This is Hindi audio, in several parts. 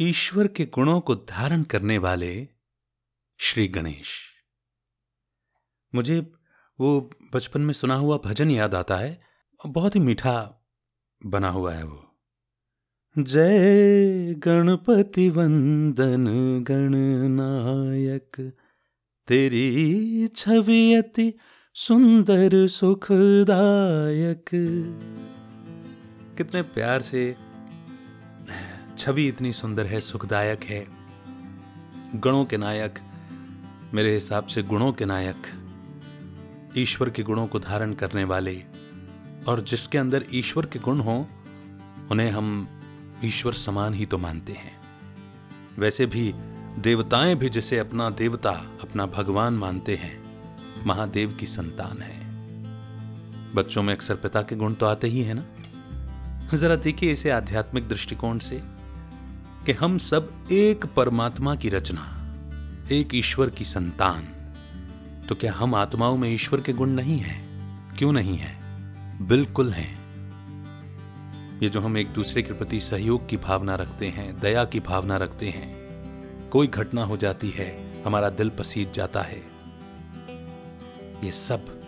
ईश्वर के गुणों को धारण करने वाले श्री गणेश। मुझे वो बचपन में सुना हुआ भजन याद आता है, बहुत ही मीठा बना हुआ है वो। जय गणपति वंदन गणनायक तेरी छवि अति सुंदर, सुखदायक। कितने प्यार से छवि इतनी सुंदर है, सुखदायक है। गुणों के नायक, मेरे हिसाब से गुणों के नायक, ईश्वर के गुणों को धारण करने वाले और जिसके अंदर ईश्वर के गुण हो, उन्हें हम ईश्वर समान ही तो मानते हैं। वैसे भी देवताएँ भी जिसे अपना देवता, अपना भगवान मानते हैं, महादेव की संतान है। बच्चों में अक्सर पिता के गुण तो आते ही है ना? जरा देखिए इसे आध्यात्मिक दृष्टिकोण से। कि हम सब एक परमात्मा की रचना, एक ईश्वर की संतान। तो क्या हम आत्माओं में ईश्वर के गुण नहीं हैं? क्यों नहीं है? बिल्कुल हैं। ये जो हम एक दूसरे के प्रति सहयोग की भावना रखते हैं, दया की भावना रखते हैं, कोई घटना हो जाती है, हमारा दिल पसीज जाता है। ये सब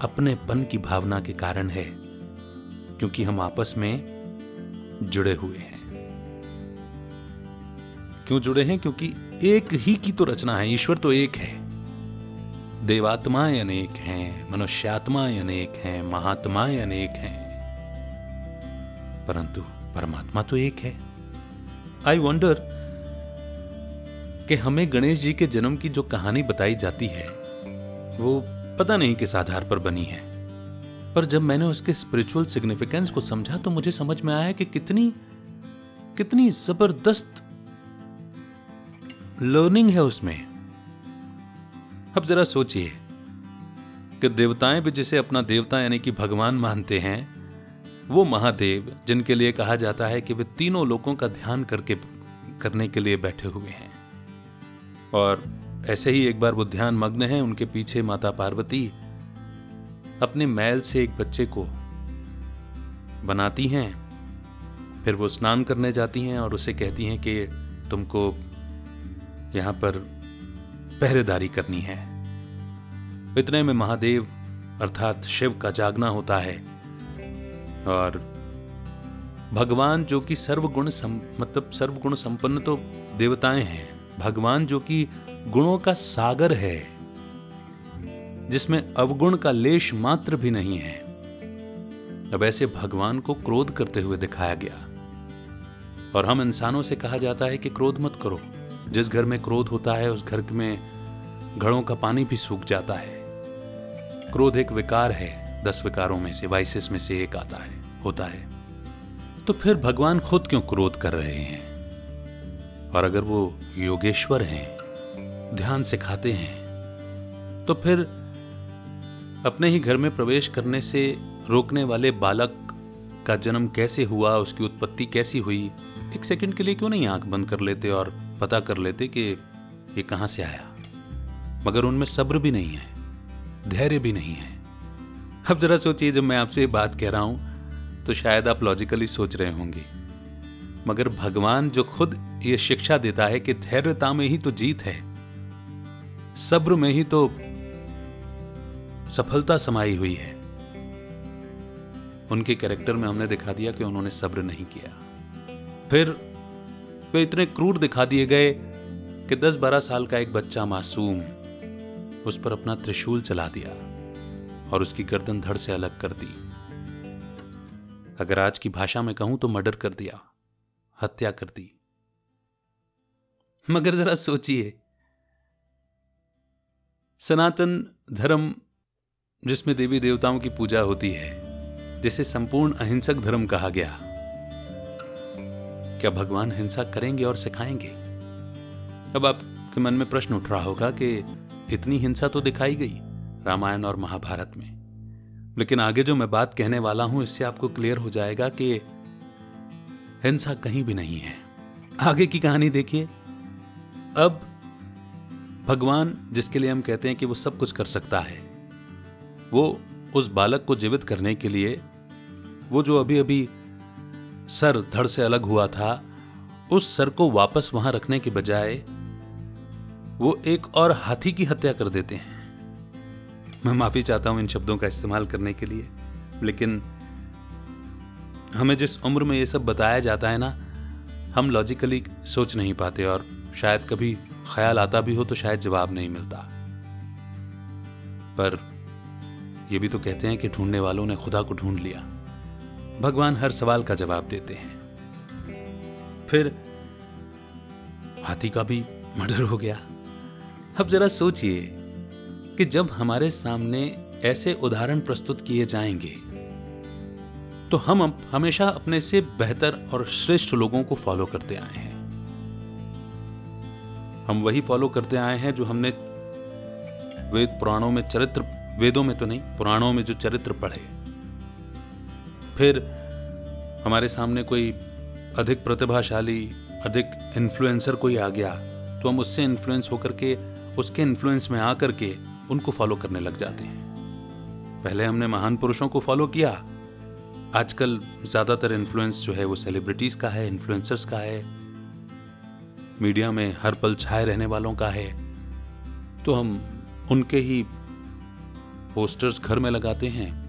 अपनेपन की भावना के कारण है, क्योंकि हम आपस में जुड़े हुए हैं। क्यों जुड़े हैं? क्योंकि एक ही की तो रचना है, ईश्वर तो एक है। देवात्माएँ अनेक हैं, मनुष्यात्माएँ अनेक हैं, महात्माएँ अनेक हैं। परंतु परमात्मा तो एक है। आई वंडर कि हमें गणेश जी के जन्म की जो कहानी बताई जाती है, वो पता नहीं किस आधार पर बनी है। पर जब मैंने उसके स्पिरिचुअल सिग्निफिकेंस को समझा तो मुझे समझ में आया कि कितनी कितनी ज़बरदस्त लर्निंग है उसमें। अब जरा सोचिए कि देवताएँ भी जिसे अपना देवता यानी कि भगवान मानते हैं, वो महादेव जिनके लिए कहा जाता है कि वे तीनों लोगों का ध्यान करके, करने के लिए बैठे हुए हैं। और ऐसे ही एक बार वो ध्यान मग्न है, उनके पीछे माता पार्वती अपने मैल से एक बच्चे को बनाती हैं, फिर वो स्नान करने जाती हैं और उसे कहती हैं कि तुमको यहाँ पर पहरेदारी करनी है। इतने में महादेव अर्थात शिव का जागना होता है। और भगवान जो कि सर्वगुण सम, मतलब सर्वगुण संपन्न तो देवताएँ हैं। भगवान जो कि गुणों का सागर है जिसमें अवगुण का लेश मात्र भी नहीं है। अब ऐसे भगवान को क्रोध करते हुए दिखाया गया। और हम इंसानों से कहा जाता है कि क्रोध मत करो। जिस घर में क्रोध होता है, उस घर में घड़ों का पानी भी सूख जाता है। क्रोध एक विकार है, दस विकारों में से वाइसिस में से एक आता है, होता है। तो फिर भगवान खुद क्यों क्रोध कर रहे हैं? और अगर वो योगेश्वर हैं, ध्यान सिखाते हैं तो फिर अपने ही घर में प्रवेश करने से रोकने वाले बालक का जन्म कैसे हुआ, उसकी उत्पत्ति कैसी हुई? एक सेकंड के लिए क्यों नहीं आँख बंद कर लेते और पता कर लेते कि ये कहाँ से आया। मगर उनमें सब्र भी नहीं है, धैर्य भी नहीं है। अब जरा सोचिए, जब मैं आपसे बात कह रहा हूँ तो शायद आप लॉजिकली सोच रहे होंगे। मगर भगवान जो खुद ये शिक्षा देता है कि धैर्यता में ही तो जीत है, सब्र में ही तो सफलता समाई हुई है। उनके कैरेक्टर में हमने दिखा दिया कि उन्होंने सब्र नहीं किया। फिर वे इतने क्रूर दिखा दिए गए कि 10-12 साल का एक बच्चा मासूम उस पर अपना त्रिशूल चला दिया और उसकी गर्दन धड़ से अलग कर दी। अगर आज की भाषा में कहूँ तो मर्डर कर दिया, हत्या कर दी। मगर जरा सोचिए, सनातन धर्म जिसमें देवी देवताओं की पूजा होती है, जिसे संपूर्ण अहिंसक धर्म कहा गया क्या भगवान हिंसा करेंगे और सिखाएँगे? अब आपके मन में प्रश्न उठ रहा होगा कि इतनी हिंसा तो दिखाई गई रामायण और महाभारत में। लेकिन आगे जो मैं बात कहने वाला हूँ, इससे आपको क्लियर हो जाएगा कि हिंसा कहीं भी नहीं है। आगे की कहानी देखिए। अब भगवान, जिसके लिए हम कहते हैं कि वो सब कुछ कर सकता है, वो उस बालक को जीवित करने के लिए, वो जो अभी अभी सर धड़ से अलग हुआ था, उस सर को वापस वहाँ रखने के बजाय वो एक और हाथी की हत्या कर देते हैं। मैं माफ़ी चाहता हूँ इन शब्दों का इस्तेमाल करने के लिए, लेकिन हमें जिस उम्र में ये सब बताया जाता है ना, हम लॉजिकली सोच नहीं पाते और शायद कभी ख्याल आता भी हो तो शायद जवाब नहीं मिलता। पर यह भी तो कहते हैं कि ढूँढने वालों ने खुदा को ढूंढ लिया। भगवान हर सवाल का जवाब देते हैं। फिर हाथी का भी मर्डर हो गया। अब जरा सोचिए कि जब हमारे सामने ऐसे उदाहरण प्रस्तुत किए जाएँगे तो हम हमेशा अपने से बेहतर और श्रेष्ठ लोगों को फॉलो करते आए हैं। हम वही फॉलो करते आए हैं जो हमने वेद पुराणों में चरित्र, वेदों में तो नहीं, पुराणों में जो चरित्र पढ़े। फिर हमारे सामने कोई अधिक प्रतिभाशाली, अधिक इन्फ्लुएंसर कोई आ गया तो हम उससे इन्फ्लुएंस होकर के, उसके इन्फ्लुएंस में आकर के उनको फॉलो करने लग जाते हैं। पहले हमने महान पुरुषों को फॉलो किया। आजकल ज़्यादातर इन्फ्लुएंस जो है वो सेलिब्रिटीज का है इन्फ्लुएंसर्स का है। मीडिया में हर पल छाए रहने वालों का है। तो हम उनके ही पोस्टर्स घर में लगाते हैं।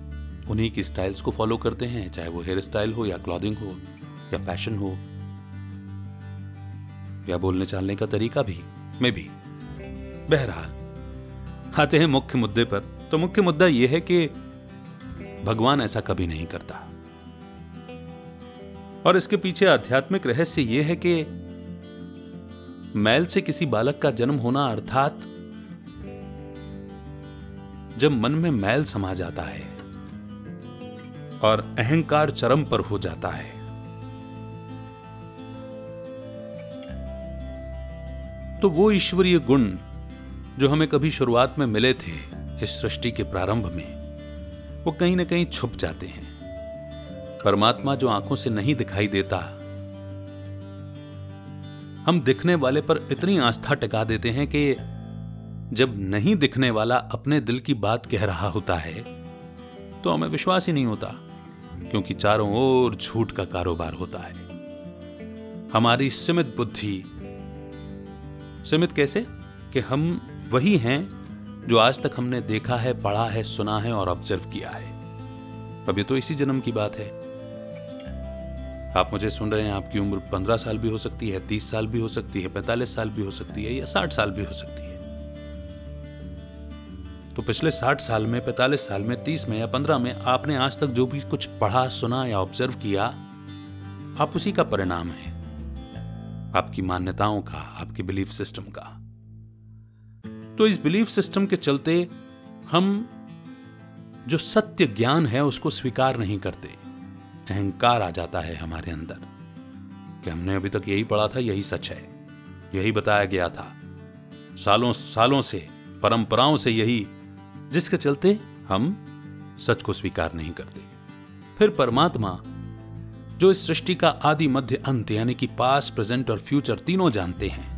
उन्हीं की स्टाइल्स को फॉलो करते हैं, चाहे वो हेयर स्टाइल हो या क्लॉथिंग हो या फ़ैशन हो, या बोलने चालने का तरीका भी, मैं भी। बहरहाल, आते हैं मुख्य मुद्दे पर। तो मुख्य मुद्दा यह है कि भगवान ऐसा कभी नहीं करता। और इसके पीछे आध्यात्मिक रहस्य यह है कि मैल से किसी बालक का जन्म होना अर्थात जब मन में मैल समा जाता है और अहंकार चरम पर हो जाता है। तो वो ईश्वरीय गुण जो हमें कभी शुरुआत में मिले थे इस सृष्टि के प्रारंभ में, वो कहीं ना कहीं छुप जाते हैं। परमात्मा जो आँखों से नहीं दिखाई देता, हम दिखने वाले पर इतनी आस्था टिका देते हैं कि जब नहीं दिखने वाला अपने दिल की बात कह रहा होता है तो हमें विश्वास ही नहीं होता। क्योंकि चारों ओर झूठ का कारोबार होता है। हमारी सीमित बुद्धि, सीमित कैसे? कि हम वही हैं जो आज तक हमने देखा है, पढ़ा है, सुना है और ऑब्ज़र्व किया है। अब ये तो इसी जन्म की बात है। आप मुझे सुन रहे हैं, आपकी उम्र पंद्रह साल भी हो सकती है, तीस साल भी हो सकती है, पैंतालीस साल भी हो सकती है या साठ साल भी हो सकती है। तो पिछले साठ साल में, पैंतालीस साल में, तीस में या पंद्रह में आपने आज तक जो भी कुछ पढ़ा, सुना या ऑब्ज़र्व किया, आप उसी का परिणाम है। आपकी मान्यताओं का, आपके बिलीफ सिस्टम का। तो इस बिलीफ सिस्टम के चलते हम जो सत्य ज्ञान है उसको स्वीकार नहीं करते। अहंकार आ जाता है हमारे अंदर। कि हमने अभी तक यही पढ़ा था, यही सच है। यही बताया गया था। सालों सालों से, परंपराओं से यही जिसके चलते हम सच को स्वीकार नहीं करते। फिर परमात्मा, जो इस सृष्टि का आदि मध्य अंत, यानी कि पास प्रेजेंट और फ्यूचर तीनों जानते हैं,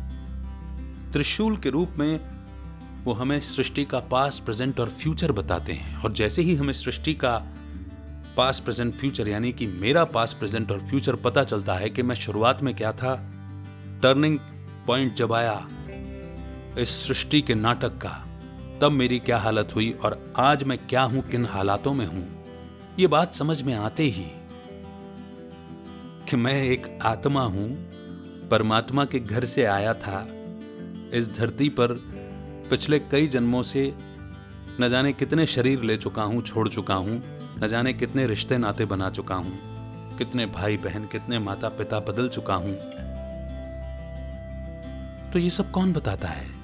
त्रिशूल के रूप में वो हमें सृष्टि का पास प्रेजेंट और फ्यूचर बताते हैं। और जैसे ही हमें सृष्टि का पास प्रेजेंट, फ्यूचर, यानी कि मेरा पास प्रेजेंट और फ्यूचर पता चलता है कि मैं शुरुआत में क्या था, टर्निंग पॉइंट जब आया इस सृष्टि के नाटक का तब मेरी क्या हालत हुई और आज मैं क्या हूँ, किन हालातों में हूँ? ये बात समझ में आते ही कि मैं एक आत्मा हूँ, परमात्मा के घर से आया था। इस धरती पर पिछले कई जन्मों से न जाने कितने शरीर ले चुका हूँ, छोड़ चुका हूँ, न जाने कितने रिश्ते नाते बना चुका हूँ, कितने भाई बहन कितने माता पिता बदल चुका हूँ। तो ये सब कौन बताता है?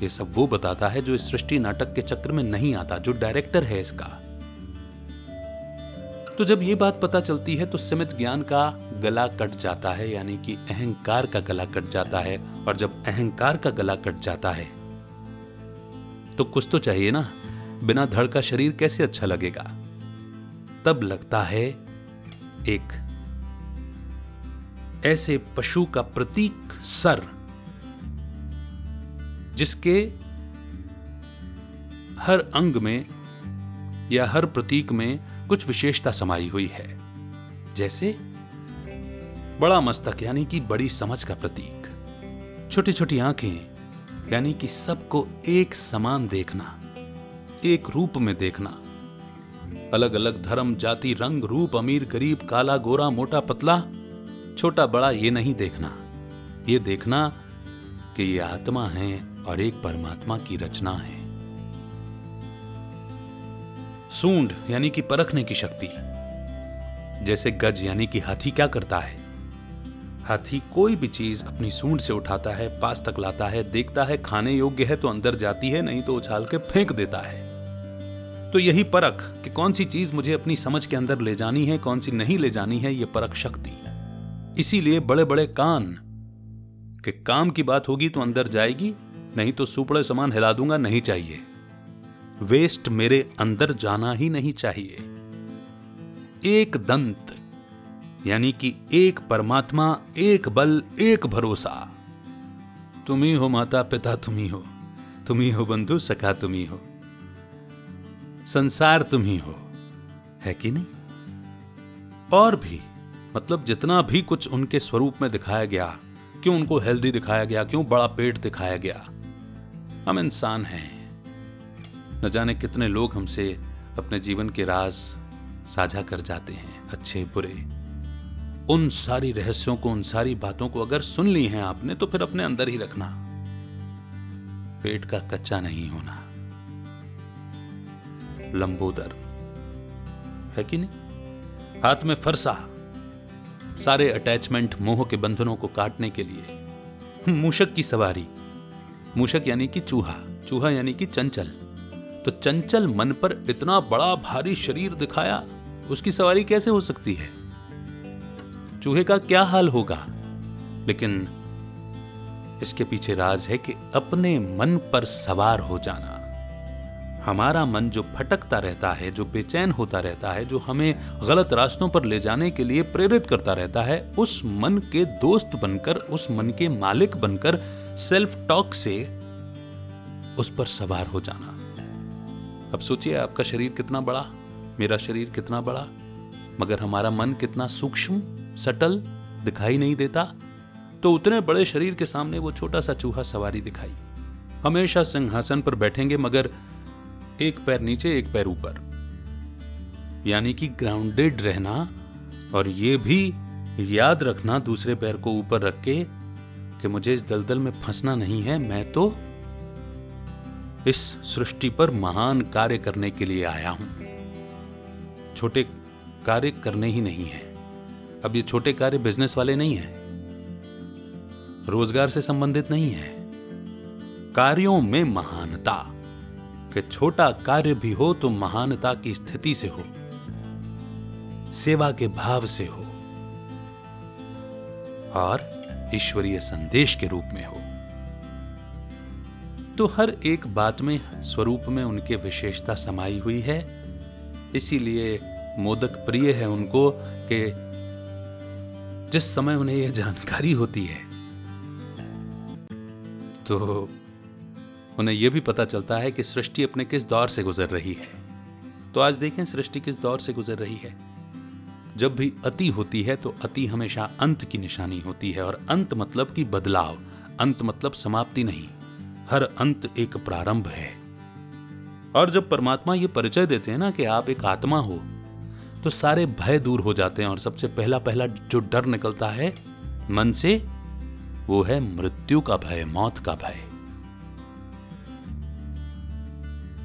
ये सब वो बताता है जो इस सृष्टि नाटक के चक्र में नहीं आता, जो डायरेक्टर है इसका। तो जब ये बात पता चलती है तो सीमित ज्ञान का गला कट जाता है, यानी कि अहंकार का गला कट जाता है, और जब अहंकार का गला कट जाता है तो कुछ तो चाहिए ना। बिना धड़ का शरीर कैसे अच्छा लगेगा? तब लगता है एक ऐसे पशु का प्रतीक सर जिसके हर अंग में या हर प्रतीक में कुछ विशेषता समाई हुई है। जैसे बड़ा मस्तक, यानी कि बड़ी समझ का प्रतीक। छोटी छोटी आँखें, यानी कि सबको एक समान देखना, एक रूप में देखना। अलग अलग धर्म, जाति, रंग, रूप, अमीर, गरीब, काला, गोरा, मोटा, पतला, छोटा, बड़ा, ये नहीं देखना। ये देखना कि ये आत्मा है और एक परमात्मा की रचना है। सूंड यानी कि परखने की शक्ति। जैसे गज यानी कि हाथी क्या करता है? हाथी कोई भी चीज़ अपनी सूंड से उठाता है, पास तक लाता है, देखता है, खाने योग्य है तो अंदर जाती है, नहीं तो उछाल के फेंक देता है। तो यही परख कि कौन सी चीज़ मुझे अपनी समझ के अंदर ले जानी है, कौन सी नहीं ले जानी है, ये परख शक्ति। इसीलिए बड़े बड़े कान, कि काम की बात होगी तो अंदर जाएगी नहीं तो सुपड़े समान हिला दूँगा, नहीं चाहिए। वेस्ट मेरे अंदर जाना ही नहीं चाहिए। एक दंत, यानी कि एक परमात्मा, एक बल, एक भरोसा। तुम ही हो माता, पिता तुम ही हो। तुम ही हो बंधु, सखा तुम ही हो। संसार तुम ही हो। है कि नहीं? और भी मतलब जितना भी कुछ उनके स्वरूप में दिखाया गया, क्यों उनको हेल्दी दिखाया गया, क्यों बड़ा पेट दिखाया गया हम इंसान हैं। न जाने कितने लोग हमसे अपने जीवन के राज साझा कर जाते हैं, अच्छे, बुरे। उन सारी रहस्यों को, उन सारी बातों को अगर सुन ली हैं आपने तो फिर अपने अंदर ही रखना। पेट का कच्चा नहीं होना। लंबोदर। है कि नहीं? हाथ में फरसा। सारे अटैचमेंट मोह के बंधनों को काटने के लिए। मूषक की सवारी। मूषक यानी कि चूहा चूहा यानी कि चंचल। तो चंचल मन पर इतना बड़ा भारी शरीर दिखाया, उसकी सवारी कैसे हो सकती है? चूहे का क्या हाल होगा? लेकिन इसके पीछे राज है कि अपने मन पर सवार हो जाना। हमारा मन जो भटकता रहता है, जो बेचैन होता रहता है, जो हमें गलत रास्तों पर ले जाने के लिए प्रेरित करता रहता है, उस मन के दोस्त बनकर, उस मन के मालिक बनकर सेल्फ टॉक से उस पर सवार हो जाना। अब सोचिए, आपका शरीर कितना बड़ा? मेरा शरीर कितना बड़ा? मगर हमारा मन कितना सूक्ष्म, सटल दिखाई नहीं देता? तो उतने बड़े शरीर के सामने वो छोटा सा चूहा सवारी दिखाई। हमेशा सिंहासन पर बैठेंगे, मगर एक पैर नीचे, एक पैर ऊपर। यानी कि ग्राउंडेड रहना और ये भी याद रखना दूसरे पैर को ऊपर रख के कि मुझे इस दलदल में फंसना नहीं है, मैं तो इस सृष्टि पर महान कार्य करने के लिए आया हूँ। छोटे कार्य करने ही नहीं है। अब ये छोटे कार्य बिज़नेस वाले नहीं है। रोज़गार से संबंधित नहीं है। कार्यों में महानता। छोटा कार्य भी हो तो महानता की स्थिति से हो, सेवा के भाव से हो, और ईश्वरीय संदेश के रूप में हो। तो हर एक बात में, स्वरूप में उनके विशेषता समाई हुई है। इसीलिए मोदक प्रिय है उनको कि जिस समय उन्हें यह जानकारी होती है तो उन्हें यह भी पता चलता है कि सृष्टि अपने किस दौर से गुजर रही है। तो आज देखें सृष्टि किस दौर से गुजर रही है। जब भी अति होती है तो अति हमेशा अंत की निशानी होती है और अंत मतलब की बदलाव, अंत मतलब समाप्ति नहीं, हर अंत एक प्रारंभ है। और जब परमात्मा ये परिचय देते हैं ना कि आप एक आत्मा हो तो सारे भय दूर हो जाते हैं और सबसे पहला पहला जो डर निकलता है मन से, वो है मृत्यु का भय, मौत का भय।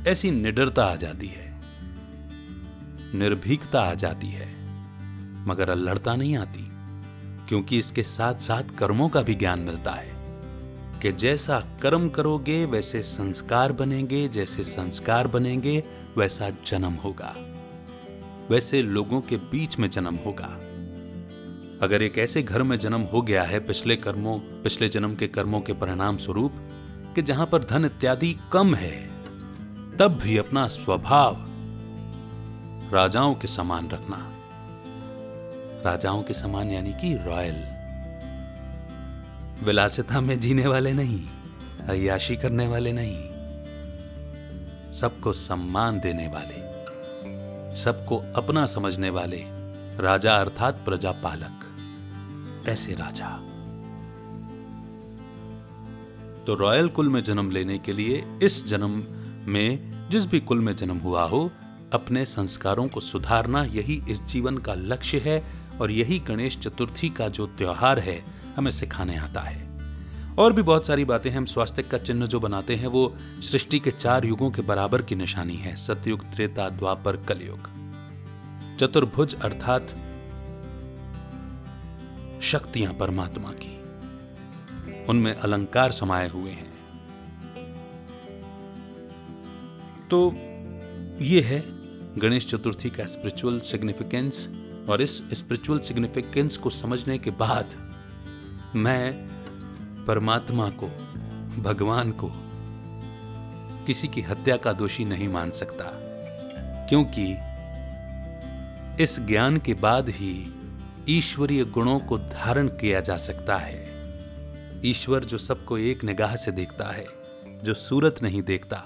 ऐसी निडरता आ जाती है। निर्भीकता आ जाती है। मगर अल्लड़ता नहीं आती, क्योंकि इसके साथ साथ कर्मों का भी ज्ञान मिलता है कि जैसा कर्म करोगे, वैसे संस्कार बनेंगे, जैसे संस्कार बनेंगे, वैसा जन्म होगा। वैसे लोगों के बीच में जन्म होगा। अगर एक ऐसे घर में जन्म हो गया है पिछले कर्मों, पिछले जन्म के कर्मों के परिणाम स्वरूप कि जहाँ पर धन इत्यादि कम है तब भी अपना स्वभाव राजाओं के समान रखना। राजाओं के समान यानी कि रॉयल। विलासिता में जीने वाले नहीं अयाशी करने वाले नहीं। सबको सम्मान देने वाले, सबको अपना समझने वाले राजा अर्थात प्रजा पालक ऐसे राजा। तो रॉयल कुल में जन्म लेने के लिए इस जन्म में जिस भी कुल में जन्म हुआ हो, अपने संस्कारों को सुधारना यही इस जीवन का लक्ष्य है और यही गणेश चतुर्थी का जो त्योहार है, हमें सिखाने आता है। और भी बहुत सारी बातें हम स्वास्थ्य का चिन्ह जो बनाते हैं, वो सृष्टि के चार युगों के बराबर की निशानी है, सतयुग, त्रेता, द्वापर, कलयुग। चतुर्भुज अर्थात शक्तियाँ परमात्मा की। उनमें अलंकार समाये हुए हैं। तो ये है गणेश चतुर्थी का स्पिरिचुअल सिग्निफिकेंस और इस स्पिरिचुअल सिग्निफिकेंस को समझने के बाद मैं परमात्मा को, भगवान को किसी की हत्या का दोषी नहीं मान सकता, क्योंकि इस ज्ञान के बाद ही ईश्वरीय गुणों को धारण किया जा सकता है। ईश्वर जो सबको एक निगाह से देखता है, जो सूरत नहीं देखता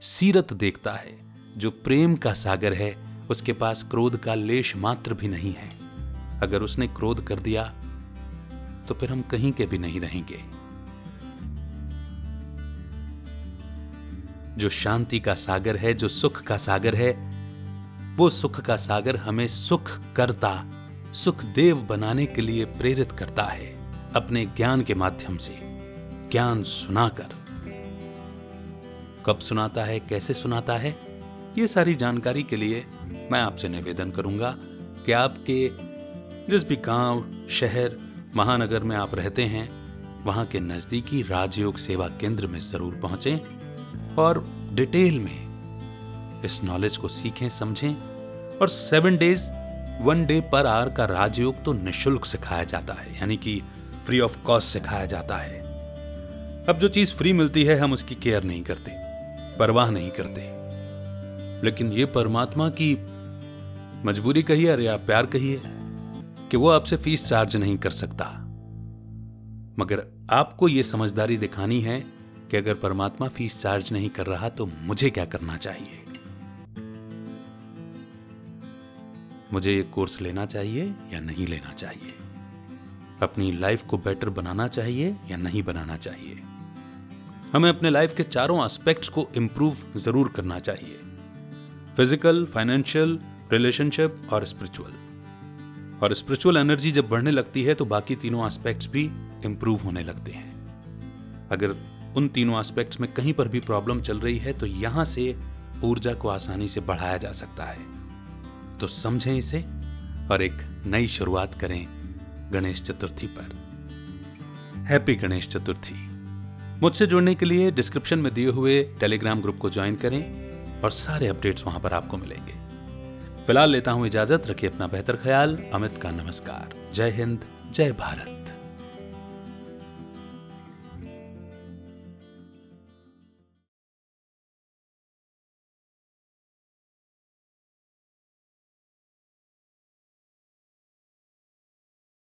सीरत देखता है। जो प्रेम का सागर है, उसके पास क्रोध का लेश मात्र भी नहीं है। अगर उसने क्रोध कर दिया तो फिर हम कहीं के भी नहीं रहेंगे। जो शांति का सागर है, जो सुख का सागर है, वो सुख का सागर हमें सुख करता, सुख देव बनाने के लिए प्रेरित करता है, अपने ज्ञान के माध्यम से। ज्ञान सुनाकर। कब सुनाता है, कैसे सुनाता है, ये सारी जानकारी के लिए मैं आपसे निवेदन करूँगा कि आपके जिस भी गाँव, शहर, महानगर में आप रहते हैं, वहाँ के नजदीकी राजयोग सेवा केंद्र में ज़रूर पहुंचें और डिटेल में इस नॉलेज को सीखें, समझें और seven days one day per hour का राजयोग तो निशुल्क सिखाया जाता है, यानी कि फ्री ऑफ़ कॉस्ट सिखाया जाता है। अब जो चीज़ फ्री मिलती है, हम उसकी केयर नहीं करते। परवाह नहीं करते। लेकिन ये परमात्मा की मजबूरी कहिए अरे आप प्यार कहिए कि वो आपसे फ़ीस चार्ज नहीं कर सकता। मगर आपको यह समझदारी दिखानी है कि अगर परमात्मा फ़ीस चार्ज नहीं कर रहा तो मुझे क्या करना चाहिए? मुझे ये कोर्स लेना चाहिए या नहीं लेना चाहिए? अपनी लाइफ को बेटर बनाना चाहिए या नहीं बनाना चाहिए? हमें अपने लाइफ के चारों एस्पेक्ट्स को इम्प्रूव ज़रूर करना चाहिए। फ़िज़िकल फाइनेंशियल रिलेशनशिप और स्पिरिचुअल और स्पिरिचुअल एनर्जी जब बढ़ने लगती है तो बाकी तीनों एस्पेक्ट्स भी इम्प्रूव होने लगते हैं। अगर उन तीनों एस्पेक्ट्स में कहीं पर भी प्रॉब्लम चल रही है तो यहाँ से ऊर्जा को आसानी से बढ़ाया जा सकता है। तो समझें इसे और एक नई शुरुआत करें गणेश चतुर्थी पर। हैप्पी गणेश चतुर्थी। मुझसे जुड़ने के लिए डिस्क्रिप्शन में दिए हुए टेलीग्राम ग्रुप को ज्वाइन करें और सारे अपडेट्स वहाँ पर आपको मिलेंगे। फ़िलहाल लेता हूँ इजाज़त, रखिए अपना बेहतर ख्याल। अमित का नमस्कार। जय हिंद, जय भारत।